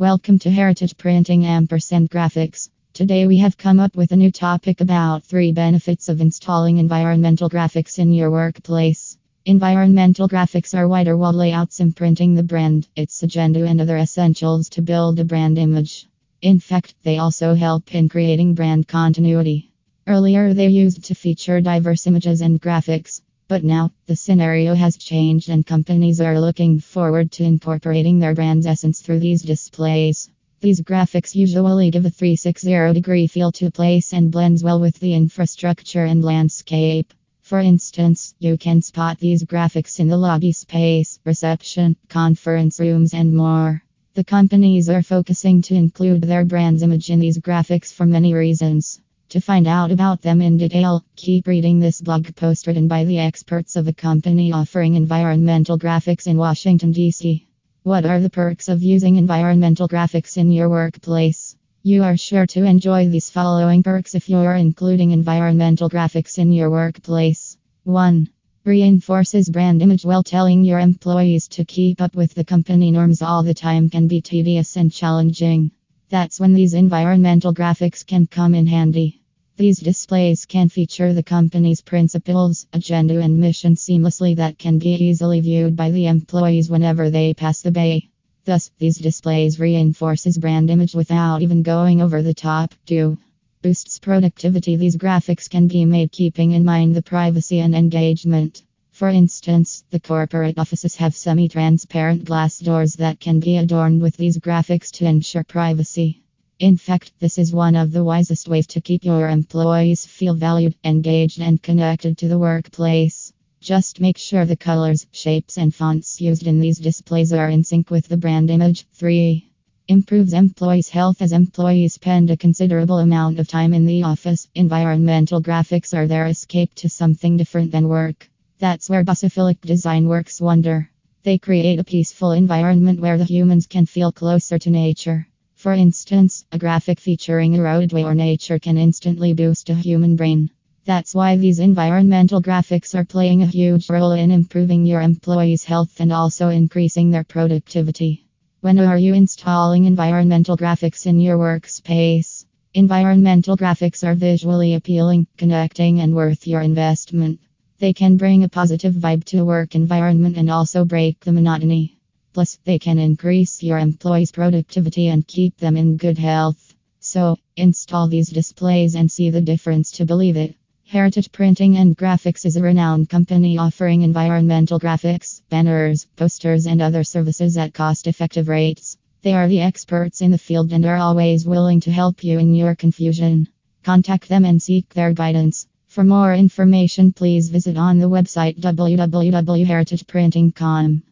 Welcome to Heritage Printing Ampersand Graphics. Today we have come up with a new topic about three benefits of installing environmental graphics in your workplace. Environmental graphics are wider wall layouts imprinting the brand, its agenda, and other essentials to build a brand image. In fact, they also help in creating brand continuity. Earlier, they used to feature diverse images and graphics. But now, the scenario has changed and companies are looking forward to incorporating their brand's essence through these displays. These graphics usually give a 360 degree feel to place and blends well with the infrastructure and landscape. For instance, you can spot these graphics in the lobby space, reception, conference rooms, and more. The companies are focusing to include their brand's image in these graphics for many reasons. To find out about them in detail, keep reading this blog post written by the experts of a company offering environmental graphics in Washington, D.C. What are the perks of using environmental graphics in your workplace? You are sure to enjoy these following perks if you're including environmental graphics in your workplace. 1. Reinforces brand image while telling your employees to keep up with the company norms all the time can be tedious and challenging. That's when these environmental graphics can come in handy. These displays can feature the company's principles, agenda, and mission seamlessly that can be easily viewed by the employees whenever they pass the bay. Thus, these displays reinforces brand image without even going over the top. 2. Boosts productivity. These graphics can be made keeping in mind the privacy and engagement. For instance, the corporate offices have semi transparent glass doors that can be adorned with these graphics to ensure privacy. In fact, this is one of the wisest ways to keep your employees feel valued, engaged, and connected to the workplace. Just make sure the colors, shapes, and fonts used in these displays are in sync with the brand image. 3. Improves employees' health as employees spend a considerable amount of time in the office. Environmental graphics are their escape to something different than work. That's where Biophilic design works wonder. They create a peaceful environment where the humans can feel closer to nature. For instance, a graphic featuring a roadway or nature can instantly boost a human brain. That's why these environmental graphics are playing a huge role in improving your employees' health and also increasing their productivity. When are you installing environmental graphics in your workspace? Environmental graphics are visually appealing, connecting, and worth your investment. They can bring a positive vibe to a work environment and also break the monotony. Plus, they can increase your employees' productivity and keep them in good health. So, install these displays and see the difference to believe it. Heritage Printing and Graphics is a renowned company offering environmental graphics, banners, posters, and other services at cost effective rates. They are the experts in the field and are always willing to help you in your confusion. Contact them and seek their guidance. For more information, please visit on the website www.heritageprinting.com.